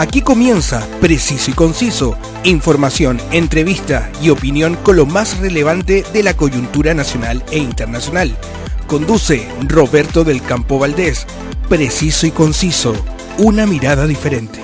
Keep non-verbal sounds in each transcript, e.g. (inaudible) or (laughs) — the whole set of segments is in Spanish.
Aquí comienza Preciso y Conciso, información, entrevista y opinión con lo más relevante de la coyuntura nacional e internacional. Conduce Roberto del Campo Valdés. Preciso y Conciso, una mirada diferente.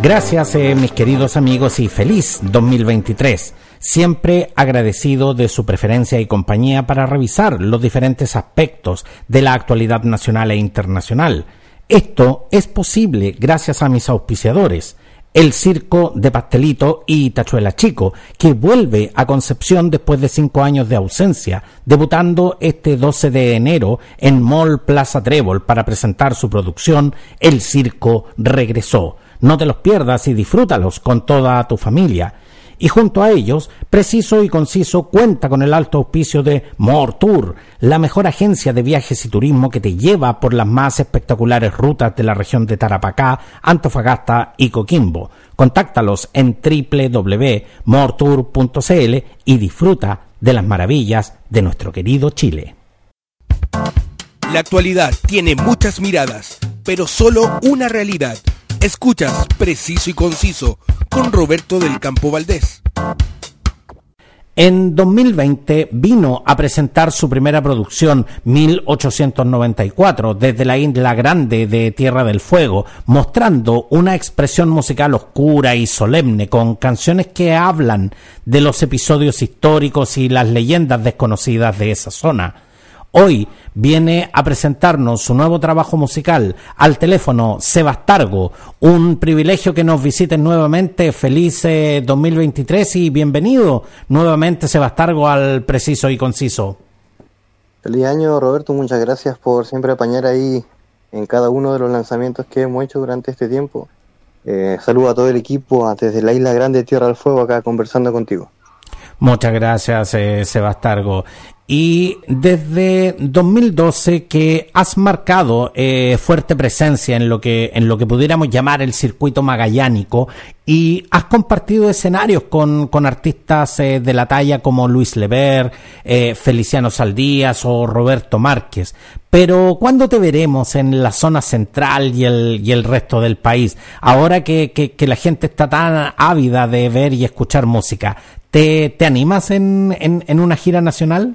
Gracias eh, mis queridos amigos y feliz 2023 siempre agradecido de su preferencia y compañía para revisar los diferentes aspectos de la actualidad nacional e internacional. Esto es posible gracias a mis auspiciadores, el Circo de Pastelito y Tachuela Chico, que vuelve a Concepción después de cinco años de ausencia, debutando este 12 de enero en Mall Plaza Trébol para presentar su producción El Circo Regresó. No te los pierdas y disfrútalos con toda tu familia y junto a ellos, preciso y conciso, cuenta con el alto auspicio de Tour, la mejor agencia de viajes y turismo que te lleva por las más espectaculares rutas de la región de Tarapacá, Antofagasta y Coquimbo. Contáctalos en www.mortour.cl y disfruta de las maravillas de nuestro querido Chile. La actualidad tiene muchas miradas, pero solo una realidad Escuchas Preciso y Conciso con Roberto del Campo Valdés. En 2020 vino a presentar su primera producción, 1894, desde la Isla Grande de Tierra del Fuego, mostrando una expresión musical oscura y solemne, con canciones que hablan de los episodios históricos y las leyendas desconocidas de esa zona. Hoy viene a presentarnos su nuevo trabajo musical al teléfono Sebastargo. Un privilegio que nos visiten nuevamente. Feliz 2023 y bienvenido nuevamente Sebastargo al Preciso y Conciso. Feliz año Roberto, muchas gracias por siempre apañar ahí en cada uno de los lanzamientos que hemos hecho durante este tiempo. Eh, saludo a todo el equipo desde la Isla Grande Tierra del Fuego acá conversando contigo. Muchas gracias, eh, Sebastargo y desde 2012 que has marcado eh, fuerte presencia en lo que en lo que pudiéramos llamar el circuito magallánico y has compartido escenarios con, con artistas eh, de la talla como Luis Lever, eh, Feliciano Saldías o Roberto Márquez. Pero ¿cuándo te veremos en la zona central y el, y el resto del país? Ahora que, que, la gente está tan ávida de ver y escuchar música, ¿te, animas en, en, una gira nacional?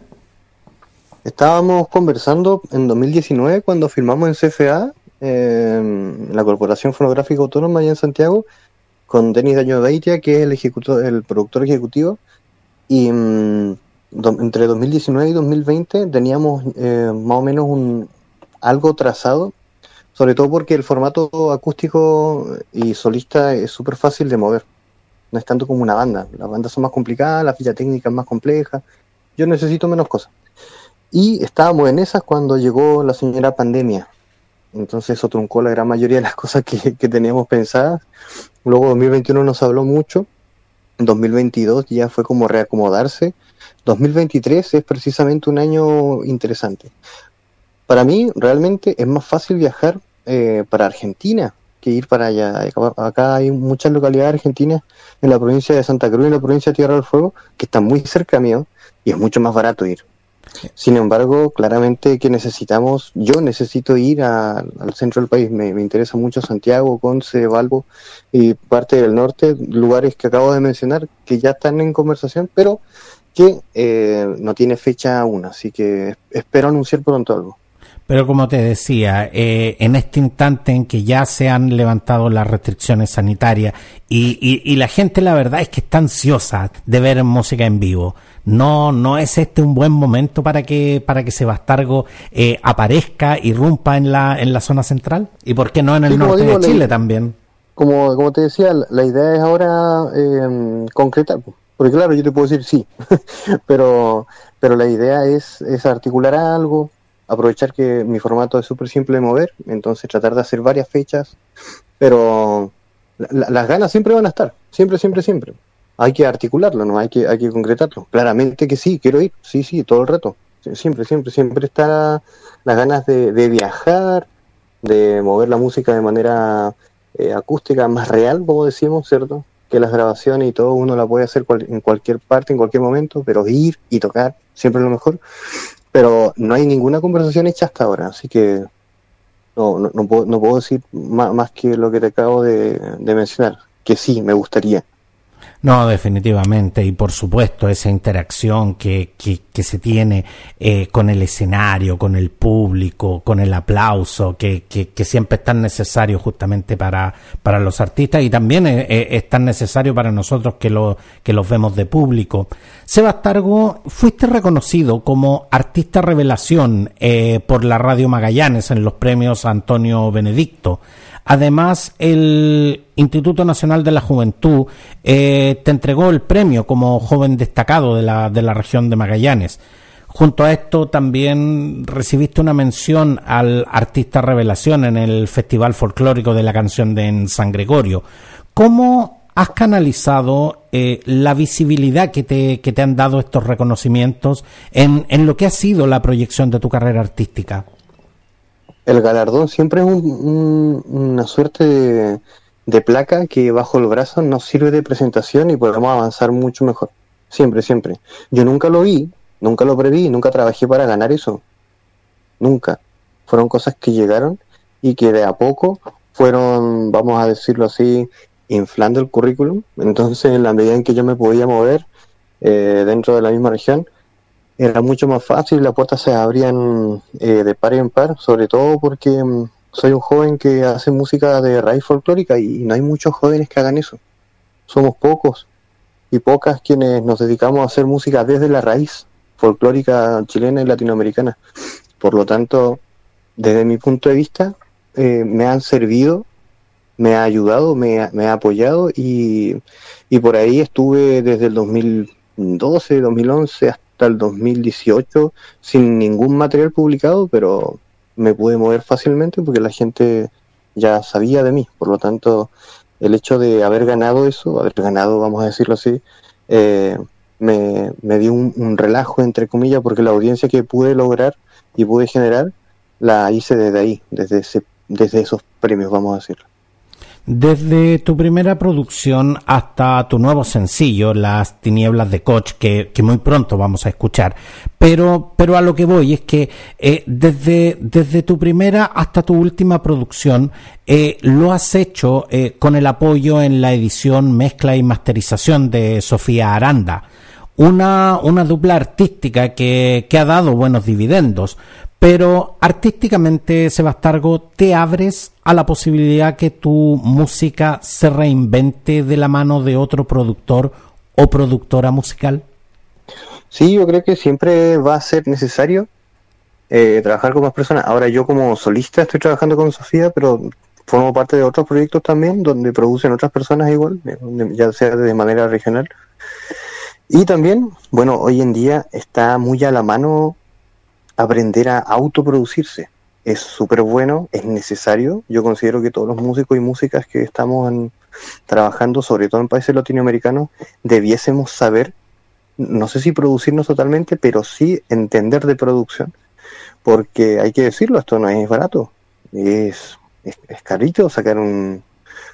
Estábamos conversando en 2019 cuando firmamos en CFA, la Corporación Fonográfica Autónoma allá en Santiago, con Denis Daño Beitia, que es el, ejecutor, el productor ejecutivo, y mm, entre 2019 y 2020 teníamos eh, más o menos un, algo trazado, sobre todo porque el formato acústico y solista es súper fácil de mover. No es tanto como una banda. Las bandas son más complicadas, la ficha técnica es más compleja. Yo necesito menos cosas. Y estábamos en esas cuando llegó la señora pandemia. Entonces eso truncó la gran mayoría de las (laughs) cosas que, teníamos pensadas. Luego 2021 nos habló mucho. 2022 ya fue como reacomodarse. 2023 es precisamente un año interesante. Para mí realmente es más fácil viajar eh, para Argentina que ir para allá. Acá hay muchas localidades argentinas en la provincia de Santa Cruz y en la provincia de Tierra del Fuego que están muy cerca mío y es mucho más barato ir. Sin embargo, claramente que necesitamos, yo necesito ir al centro del país, me, interesa mucho Santiago, Conce, Valvo y parte del norte, lugares que acabo de mencionar que ya están en conversación, pero que eh, no tiene fecha aún, así que espero anunciar pronto algo. Pero como te decía, eh, en este instante en que ya se han levantado las restricciones sanitarias y, y, la gente la verdad es que está ansiosa de ver música en vivo, no no es este un buen momento para que para que Sebastargo eh, aparezca y rumpa en la en la zona central y por qué no en el norte de Chile también. Como como te decía, la, idea es ahora eh, concretar, porque claro yo te puedo decir sí, (laughs) pero pero la idea es es articular algo aprovechar que mi formato es súper simple de mover, entonces tratar de hacer varias fechas, pero las ganas siempre van a estar, siempre, siempre, siempre. Hay que articularlo, ¿no? Hay que, hay que concretarlo. Claramente que sí, quiero ir, sí, sí, todo el rato. Siempre, siempre, siempre está las ganas de, viajar, de mover la música de manera eh, acústica, más real, como decimos, ¿cierto? Que las grabaciones y todo uno la puede hacer en cualquier parte, en cualquier momento, pero ir y tocar siempre es lo mejor pero no hay ninguna conversación hecha hasta ahora, así que no, no, no, puedo, no puedo decir más, más que lo que te acabo de, de mencionar, que sí, me gustaría. No, definitivamente, y por supuesto esa interacción que, que, que se tiene eh, con el escenario, con el público, con el aplauso, que, que, siempre es tan necesario justamente para, para los artistas y también es, es, tan necesario para nosotros que, lo, que los vemos de público. Sebastargo, fuiste reconocido como artista revelación eh, por la Radio Magallanes en los premios Antonio Benedicto. Además, el Instituto Nacional de la Juventud eh, te entregó el premio como joven destacado de la, de la región de Magallanes. Junto a esto también recibiste una mención al artista revelación en el Festival Folclórico de la Canción de en San Gregorio. ¿Cómo has canalizado eh, la visibilidad que te, que te han dado estos reconocimientos en, en lo que ha sido la proyección de tu carrera artística? El galardón siempre es un, un, una suerte de, de, placa que bajo el brazo nos sirve de presentación y podemos avanzar mucho mejor. Siempre, siempre. Yo nunca lo vi, nunca lo preví, nunca trabajé para ganar eso. Nunca. Fueron cosas que llegaron y que de a poco fueron, vamos a decirlo así, inflando el currículum. Entonces, en la medida en que yo me podía mover eh, dentro de la misma región, era mucho más fácil, las puertas se abrían eh, de par en par, sobre todo porque um, soy un joven que hace música de raíz folclórica y, y no hay muchos jóvenes que hagan eso. Somos pocos y pocas quienes nos dedicamos a hacer música desde la raíz folclórica chilena y latinoamericana. Por lo tanto, desde mi punto de vista, eh, me han servido, me ha ayudado, me ha, me ha apoyado y, y por ahí estuve desde el 2012, 2011 hasta hasta el 2018 sin ningún material publicado, pero me pude mover fácilmente porque la gente ya sabía de mí. Por lo tanto, el hecho de haber ganado eso, haber ganado, vamos a decirlo así, eh, me, me, dio un, un, relajo, entre comillas, porque la audiencia que pude lograr y pude generar, la hice desde ahí, desde, ese, desde esos premios, vamos a decirlo. Desde tu primera producción hasta tu nuevo sencillo, Las Tinieblas de Koch, que, muy pronto vamos a escuchar. Pero, pero a lo que voy es que eh, desde, desde tu primera hasta tu última producción eh, lo has hecho eh, con el apoyo en la edición, mezcla y masterización de Sofía Aranda. Una, una dupla artística que, que ha dado buenos dividendos, pero artísticamente, Sebastargo, te abres a la posibilidad que tu música se reinvente de la mano de otro productor o productora musical? Sí, yo creo que siempre va a ser necesario eh, trabajar con más personas. Ahora yo como solista estoy trabajando con Sofía, pero formo parte de otros proyectos también, donde producen otras personas igual, ya sea de manera regional. Y también, bueno, hoy en día está muy a la mano aprender a autoproducirse. Es súper bueno, es necesario. Yo considero que todos los músicos y músicas que estamos en, trabajando, sobre todo en países latinoamericanos, debiésemos saber, no sé si producirnos totalmente, pero sí entender de producción. Porque hay que decirlo, esto no es barato. Es, es, carito sacar un,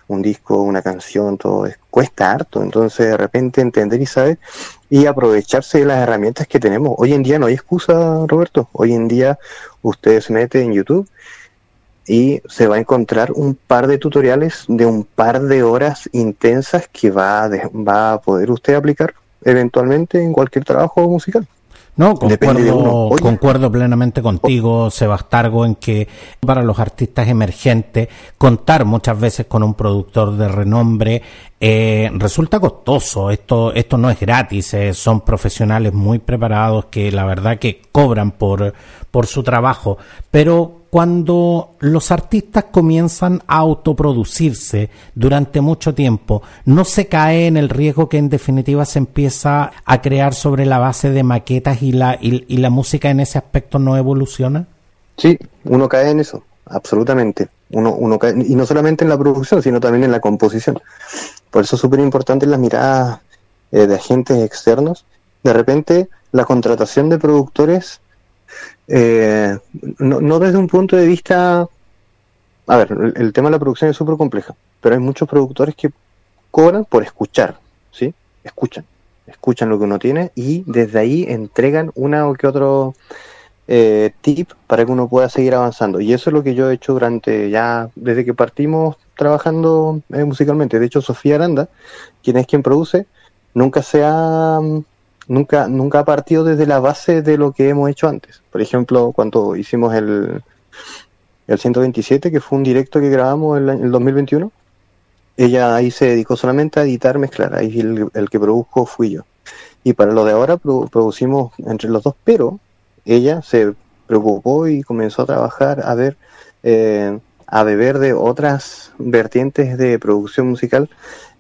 un disco, una canción, todo es, cuesta harto. Entonces, de repente entender y saber y aprovecharse de las herramientas que tenemos. Hoy en día no hay excusa, Roberto. Hoy en día usted se mete en YouTube y se va a encontrar un par de tutoriales de un par de horas intensas que va a, de, va a poder usted aplicar eventualmente en cualquier trabajo musical. No, concuerdo, concuerdo plenamente contigo, Sebastargo, en que para los artistas emergentes contar muchas veces con un productor de renombre eh, resulta costoso. Esto, esto no es gratis, eh, son profesionales muy preparados que la verdad que cobran por, por su trabajo. Pero cuando los artistas comienzan a autoproducirse durante mucho tiempo, no se cae en el riesgo que en definitiva se empieza a crear sobre la base de maquetas y la, y, la música en ese aspecto no evoluciona? Sí, uno cae en eso, absolutamente. Uno, uno cae, y no solamente en la producción, sino también en la composición. Por eso es súper importante las miradas eh, de agentes externos. De repente, la contratación de productores eh, no, no, desde un punto de vista... A ver, el, el tema de la producción es súper compleja, pero hay muchos productores que cobran por escuchar, ¿sí? Escuchan, escuchan lo que uno tiene y desde ahí entregan una o que otro eh, tip para que uno pueda seguir avanzando. Y eso es lo que yo he hecho durante ya, desde que partimos trabajando eh, musicalmente. De hecho, Sofía Aranda, quien es quien produce, nunca se ha, nunca, nunca ha partido desde la base de lo que hemos hecho antes. Por ejemplo, cuando hicimos el, el 127, que fue un directo que grabamos en el 2021, ella ahí se dedicó solamente a editar, mezclar, ahí el que produjo fui yo. Y para lo de ahora producimos entre los dos, pero ella se preocupó y comenzó a trabajar a ver, eh, a beber de otras vertientes de producción musical,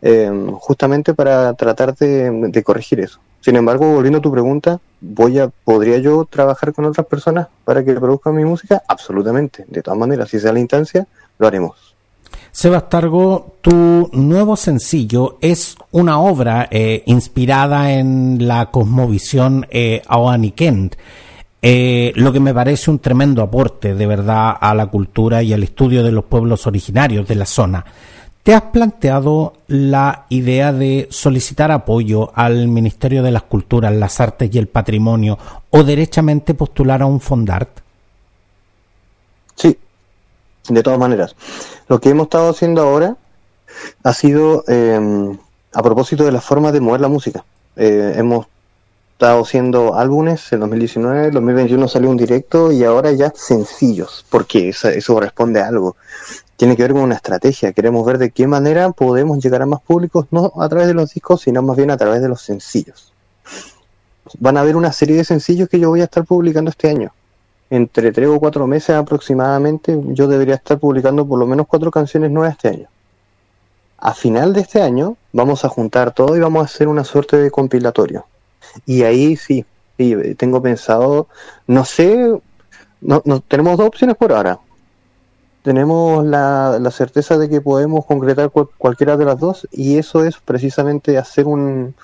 eh, justamente para tratar de, corregir eso. Sin embargo, volviendo a tu pregunta, voy a, ¿podría yo trabajar con otras personas para que produzcan mi música? Absolutamente. De todas maneras, si sea la instancia, lo haremos. Sebastargo, tu nuevo sencillo es una obra eh, inspirada en la cosmovisión eh, Kent. Eh, lo que me parece un tremendo aporte de verdad a la cultura y al estudio de los pueblos originarios de la zona. ¿Te has planteado la idea de solicitar apoyo al Ministerio de las Culturas, las Artes y el Patrimonio o derechamente postular a un Fondart? Sí, de todas maneras. Lo que hemos estado haciendo ahora ha sido eh, a propósito de la forma de mover la música. Eh, hemos estado haciendo álbumes en 2019, 2021 salió un directo y ahora ya sencillos, porque eso, eso responde a algo. Tiene que ver con una estrategia. Queremos ver de qué manera podemos llegar a más públicos, no a través de los discos, sino más bien a través de los sencillos. Van a haber una serie de sencillos que yo voy a estar publicando este año. Entre tres o cuatro meses aproximadamente, yo debería estar publicando por lo menos cuatro canciones nuevas este año. A final de este año vamos a juntar todo y vamos a hacer una suerte de compilatorio y ahí sí, tengo pensado, no sé, no, tenemos dos opciones por ahora. Tenemos la, la certeza de que podemos concretar cualquiera de las dos y eso es precisamente hacer un,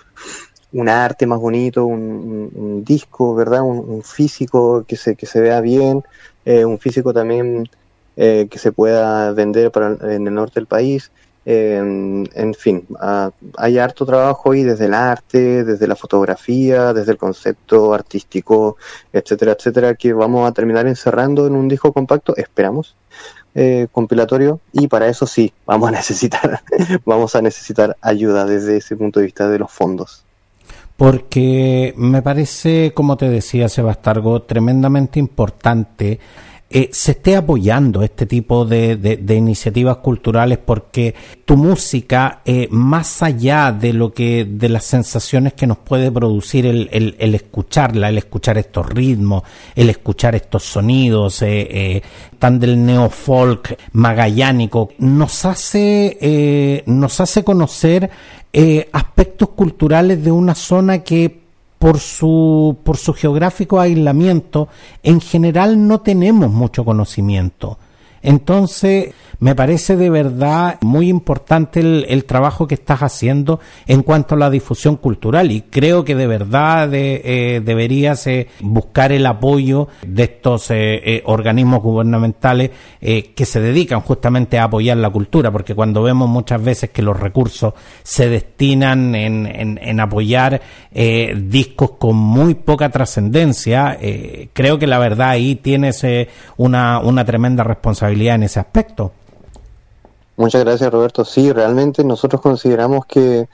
un arte más bonito, un, disco, ¿verdad? Un, físico que se, que se vea bien, eh, un físico también eh, que se pueda vender para, en el norte del país en fin, hay harto trabajo ahí desde el arte, desde la fotografía, desde el concepto artístico, etcétera, etcétera, que vamos a terminar encerrando en un disco compacto, esperamos, eh, compilatorio, y para eso sí, vamos a necesitar, (laughs) vamos a necesitar ayuda desde ese punto de vista de los fondos. Porque me parece, como te decía Sebastargo, tremendamente importante eh, se esté apoyando este tipo de, iniciativas culturales porque tu música, eh, más allá de lo que, de las sensaciones que nos puede producir el, el, escucharla, el escuchar estos ritmos, el escuchar estos sonidos, eh, tan del neofolk magallánico, nos hace, nos hace conocer aspectos culturales de una zona que por su, por su geográfico aislamiento, en general no tenemos mucho conocimiento. Entonces, me parece de verdad muy importante el, trabajo que estás haciendo en cuanto a la difusión cultural y creo que de verdad eh, deberías eh, buscar el apoyo de estos eh, organismos gubernamentales que se dedican justamente a apoyar la cultura, porque cuando vemos muchas veces que los recursos se destinan en, en apoyar discos con muy poca trascendencia, creo que la verdad ahí tienes una, una tremenda responsabilidad en ese aspecto. Muchas gracias Roberto. Sí, realmente nosotros consideramos que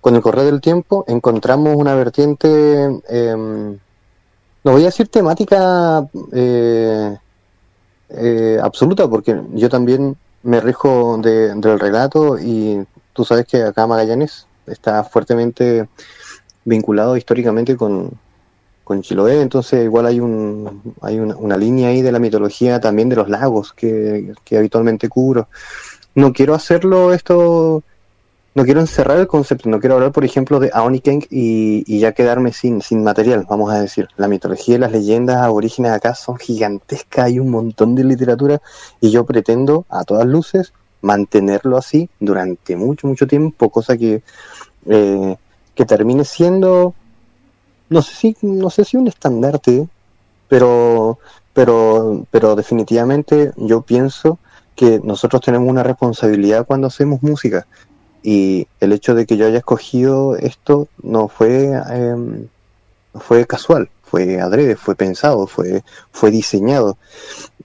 con el correr del tiempo encontramos una vertiente, eh, no voy a decir temática eh, eh, absoluta, porque yo también me rijo del relato y tú sabes que acá Magallanes está fuertemente vinculado históricamente con, con Chiloé, entonces igual hay un hay una, línea ahí de la mitología también de los lagos que, que habitualmente cubro no quiero hacerlo esto, no quiero encerrar el concepto, no quiero hablar, por ejemplo, de Aoniken y, y ya quedarme sin, sin material, vamos a decir. La mitología y las leyendas aborígenes acá son gigantescas, hay un montón de literatura y yo pretendo, a todas luces, mantenerlo así durante mucho, mucho tiempo, cosa que, eh, que termine siendo, no sé si, no sé si un estandarte, pero, pero, pero definitivamente yo pienso que nosotros tenemos una responsabilidad cuando hacemos música y el hecho de que yo haya escogido esto no fue em, fue casual fue adrede, fue pensado, fue, fue diseñado.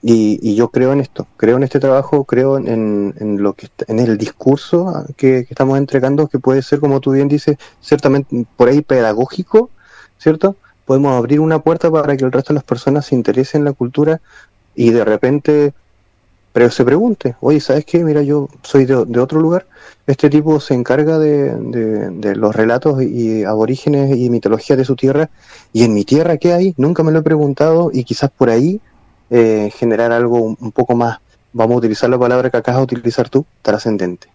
Y, yo creo en esto, creo en este trabajo, creo en, en lo que en el discurso que, estamos entregando, que puede ser, como tú bien dices, ciertamente por ahí pedagógico, ¿cierto? Podemos abrir una puerta para que el resto de las personas se interesen en la cultura y de repente pero se pregunte, oye, ¿sabes qué? Mira, yo soy de, otro lugar. Este tipo se encarga de, los relatos y aborígenes y mitología de su tierra. ¿Y en mi tierra qué hay? Nunca me lo he preguntado y quizás por ahí eh, generar algo un, poco más, vamos a utilizar la palabra que acabas de utilizar tú, trascendente.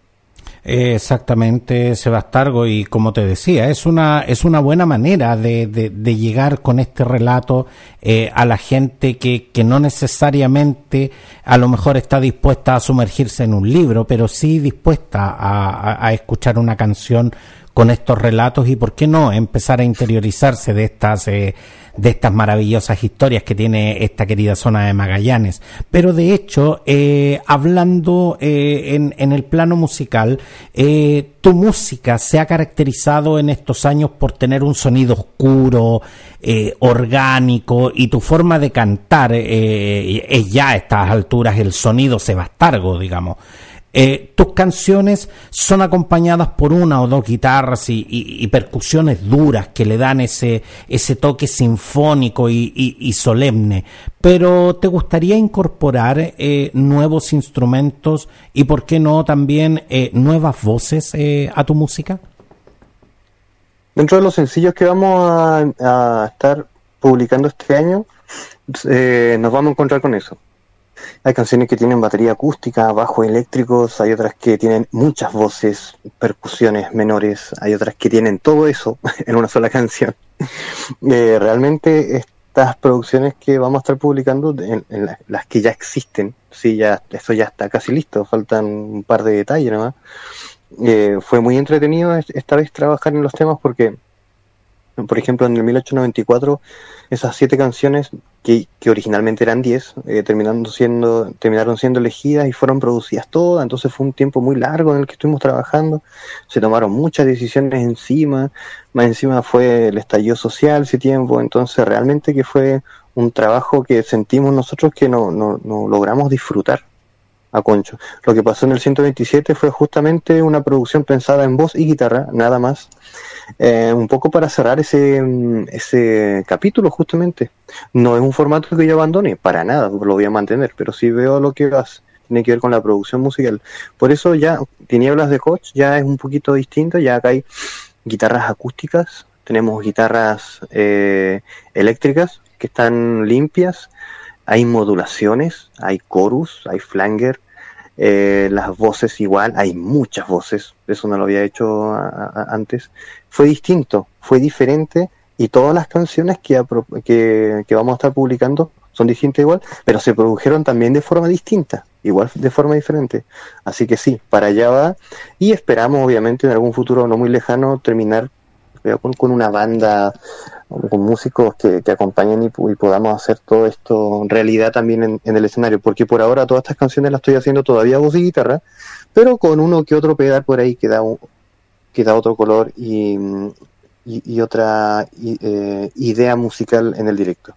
Exactamente, Sebastargo, y como te decía, es una, es una buena manera de, de, llegar con este relato eh, a la gente que, que no necesariamente a lo mejor está dispuesta a sumergirse en un libro, pero sí dispuesta a, a escuchar una canción con estos relatos y por qué no empezar a interiorizarse de estas eh, de estas maravillosas historias que tiene esta querida zona de Magallanes. Pero de hecho, eh, hablando eh, en, en, el plano musical, tu música se ha caracterizado en estos años por tener un sonido oscuro, orgánico y tu forma de cantar es ya a estas alturas el sonido sebastargo, digamos. Eh, tus canciones son acompañadas por una o dos guitarras y, percusiones duras que le dan ese, ese toque sinfónico y, solemne, pero ¿te gustaría incorporar eh, nuevos instrumentos y, por qué no, también eh, nuevas voces a tu música? Dentro de los sencillos que vamos a, a estar publicando este año, nos vamos a encontrar con eso hay canciones que tienen batería acústica, bajo eléctricos, hay otras que tienen muchas voces, percusiones menores, hay otras que tienen todo eso (laughs) en una sola canción. (laughs) Eh, realmente estas producciones que vamos a estar publicando, en, las que ya existen, sí, ya eso ya está casi listo, faltan un par de detalles nomás. Eh, fue muy entretenido esta vez trabajar en los temas porque por ejemplo, en el 1894, esas siete canciones, que, originalmente eran diez, eh, terminando siendo, terminaron siendo elegidas y fueron producidas todas. Entonces fue un tiempo muy largo en el que estuvimos trabajando. Se tomaron muchas decisiones encima. Más encima fue el estallido social ese tiempo. Entonces realmente que fue un trabajo que sentimos nosotros que no, no, no logramos disfrutar a Concho. Lo que pasó en el 127 fue justamente una producción pensada en voz y guitarra, nada más. Eh, un poco para cerrar ese, ese capítulo justamente. No es un formato que yo abandone, para nada, lo voy a mantener, pero sí veo lo que vas. Tiene que ver con la producción musical. Por eso ya Tinieblas de Coach ya es un poquito distinto, ya acá hay guitarras acústicas, tenemos guitarras eh, eléctricas que están limpias, hay modulaciones, hay chorus, hay flanger, eh, las voces igual, hay muchas voces, eso no lo había hecho antes. Fue distinto, fue diferente y todas las canciones que, que, vamos a estar publicando son distintas igual, pero se produjeron también de forma distinta, igual de forma diferente. Así que sí, para allá va y esperamos obviamente en algún futuro no muy lejano terminar con una banda con músicos que, acompañen y, podamos hacer todo esto en realidad también en, el escenario, porque por ahora todas estas canciones las estoy haciendo todavía voz y guitarra, pero con uno que otro pedal por ahí que da, que da otro color y, y, otra eh, idea musical en el directo.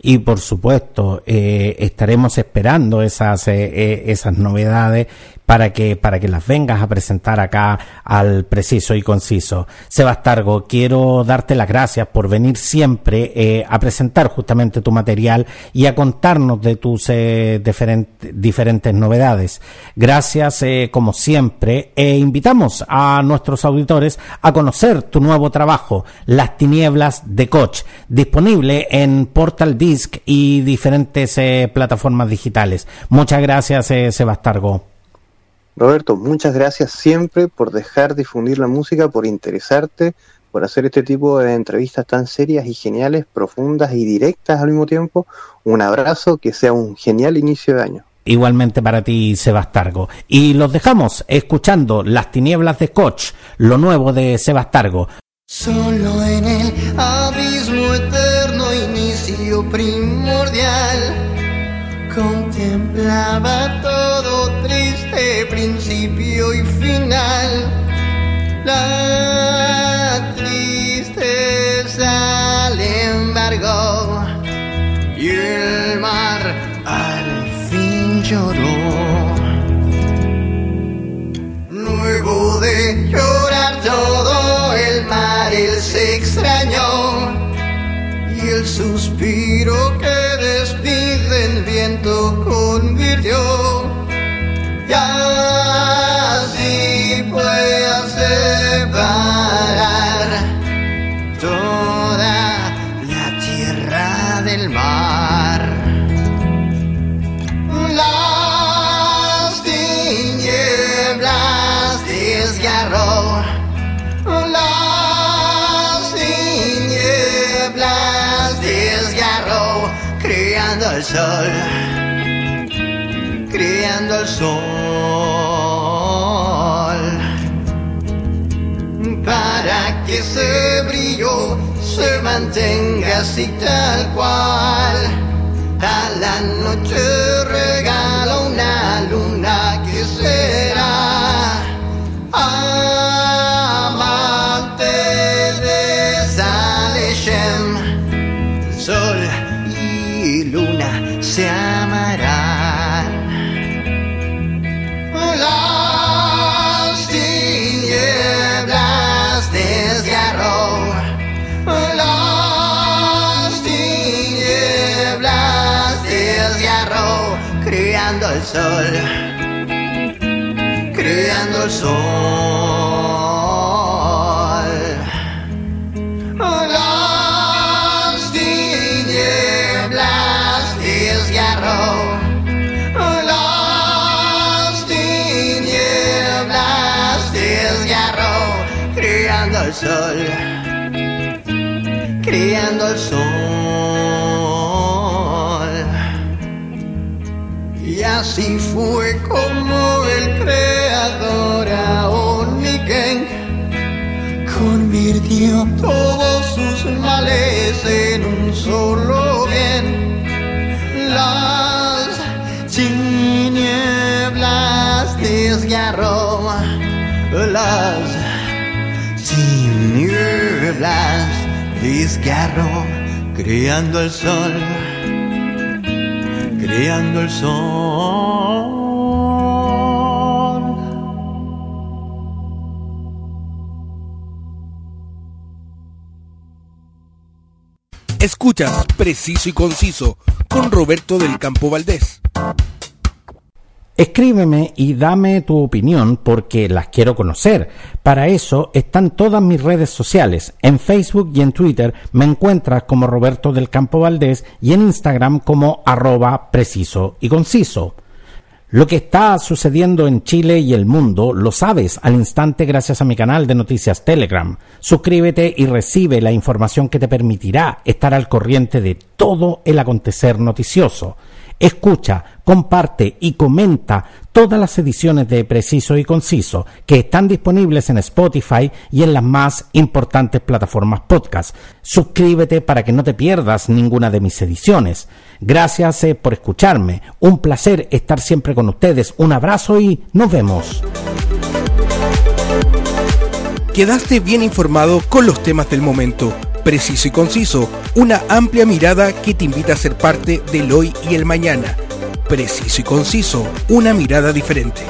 Y por supuesto eh, estaremos esperando esas eh, esas novedades para que, para que las vengas a presentar acá al preciso y conciso. Sebastargo, quiero darte las gracias por venir siempre eh, a presentar justamente tu material y a contarnos de tus eh, diferentes novedades. Gracias, eh, como siempre, e invitamos a nuestros auditores a conocer tu nuevo trabajo, Las Tinieblas de Coach, disponible en Portal Disc y diferentes plataformas digitales. Muchas gracias, Sebastargo. Roberto, muchas gracias siempre por dejar difundir la música, por interesarte, por hacer este tipo de entrevistas tan serias y geniales, profundas y directas al mismo tiempo. Un abrazo, que sea un genial inicio de año. Igualmente para ti, Sebastargo. Y los dejamos escuchando Las Tinieblas de Coach, lo nuevo de Sebastargo. Solo en el abismo eterno, inicio primordial contemplaba todo La tristeza le largó y el mar al fin lloró. Luego de llorar todo el mar, él se extrañó y el suspiro que despide el viento sol, creando el sol para que ese brillo se mantenga así tal cual. A la noche regala una luna que será El sol. Creando el sol. Las tinieblas desgarró. Las tinieblas desgarró, creando el sol, creando el sol. Así fue como el creador Aoniken convirtió todos sus males en un solo bien. Las tinieblas desgarró, las tinieblas desgarró, creando el sol, creando el sol. Escuchas Preciso y Conciso con Roberto del Campo Valdés. Escríbeme y dame tu opinión porque las quiero conocer. Para eso están todas mis redes sociales. En Facebook y en Twitter me encuentras como Roberto del Campo Valdés y en Instagram como arroba preciso y conciso. Lo que está sucediendo en Chile y el mundo lo sabes al instante gracias a mi canal de noticias Telegram. Suscríbete y recibe la información que te permitirá estar al corriente de todo el acontecer noticioso. Escucha, comparte y comenta todas las ediciones de Preciso y Conciso que están disponibles en Spotify y en las más importantes plataformas podcast. Suscríbete para que no te pierdas ninguna de mis ediciones. Gracias eh, por escucharme. Un placer estar siempre con ustedes. Un abrazo y nos vemos. Quedaste bien informado con los temas del momento. Preciso y conciso, una amplia mirada que te invita a ser parte del hoy y el mañana. Preciso y conciso, una mirada diferente.